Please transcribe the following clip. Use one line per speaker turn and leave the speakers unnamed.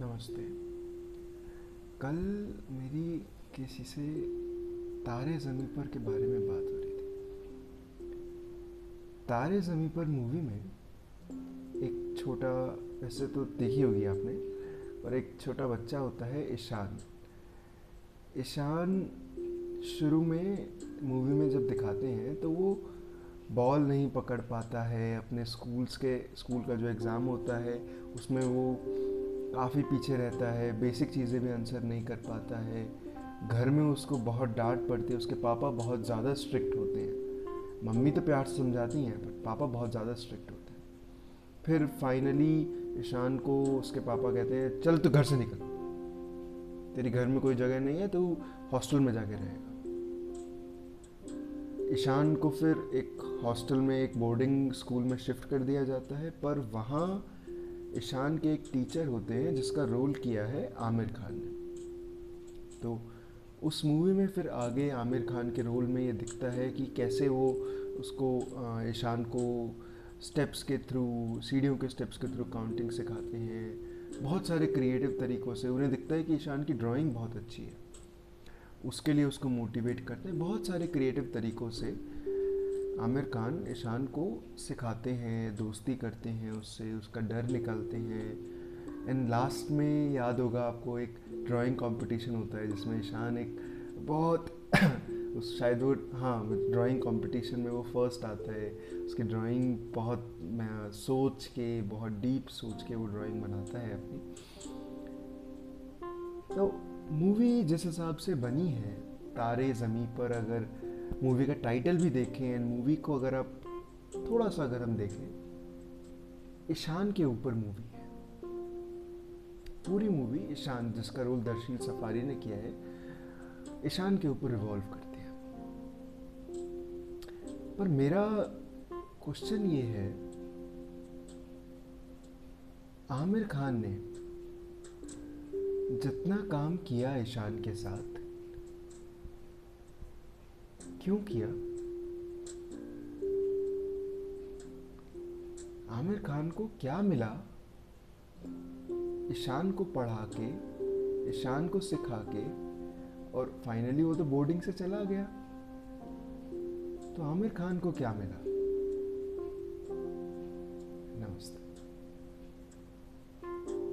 नमस्ते। कल मेरी किसी से तारे ज़मीं पर के बारे में बात हो रही थी। तारे ज़मीं पर मूवी में एक छोटा, वैसे तो देखी होगी आपने, और एक छोटा बच्चा होता है ईशान। ईशान शुरू में मूवी में जब दिखाते हैं तो वो बॉल नहीं पकड़ पाता है, अपने स्कूल्स के स्कूल का जो एग्ज़ाम होता है, उसमें वो काफ़ी पीछे रहता है बेसिक चीज़ें भी आंसर नहीं कर पाता है। घर में उसको बहुत डांट पड़ती है, उसके पापा बहुत ज़्यादा स्ट्रिक्ट होते हैं। मम्मी तो प्यार से समझाती हैं बट पापा बहुत ज़्यादा स्ट्रिक्ट होते हैं। फिर फाइनली ईशान को उसके पापा कहते हैं, चल तो घर से निकल। तेरी घर में कोई जगह नहीं है तो हॉस्टल में जाके रहेगा। ईशान को फिर एक हॉस्टल में एक बोर्डिंग स्कूल में शिफ्ट कर दिया जाता है, पर वहाँ ईशान के एक टीचर होते हैं जिसका रोल किया है आमिर खान ने। तो उस मूवी में फिर आगे आमिर खान के रोल में ये दिखता है कि कैसे वो उसको ईशान को स्टेप्स के थ्रू सीढ़ियों के स्टेप्स के थ्रू काउंटिंग सिखाते हैं। बहुत सारे क्रिएटिव तरीक़ों से उन्हें दिखता है कि ईशान की ड्राइंग बहुत अच्छी है। उसके लिए उसको मोटिवेट करते हैं। बहुत सारे क्रिएटिव तरीक़ों से आमिर खान ईशान को सिखाते हैं, दोस्ती करते हैं, उससे उसका डर निकालते हैं। एंड लास्ट में याद होगा आपको एक ड्राइंग कंपटीशन होता है, जिसमें ईशान एक बहुत उस शायद वो हाँ ड्राइंग कंपटीशन में वो फ़र्स्ट आता है। उसकी ड्राइंग बहुत सोच के, बहुत डीप सोच के वो ड्राइंग बनाता है अपनी। तो मूवी जिस हिसाब से बनी है, तारे ज़मी पर अगर मूवी का टाइटल भी देखें एंड मूवी को अगर आप थोड़ा सा अगर हम देखें, ईशान के ऊपर मूवी है। पूरी मूवी ईशान, जिसका रोल दर्शील सफारी ने किया है, ईशान के ऊपर रिवॉल्व करती है। पर मेरा क्वेश्चन ये है, आमिर खान ने जितना काम किया ईशान के साथ क्यों किया? आमिर खान को क्या मिला? ईशान को पढ़ा के, ईशान को सिखा के, और फाइनली वो तो बोर्डिंग से चला गया। तो आमिर खान को क्या मिला? नमस्ते।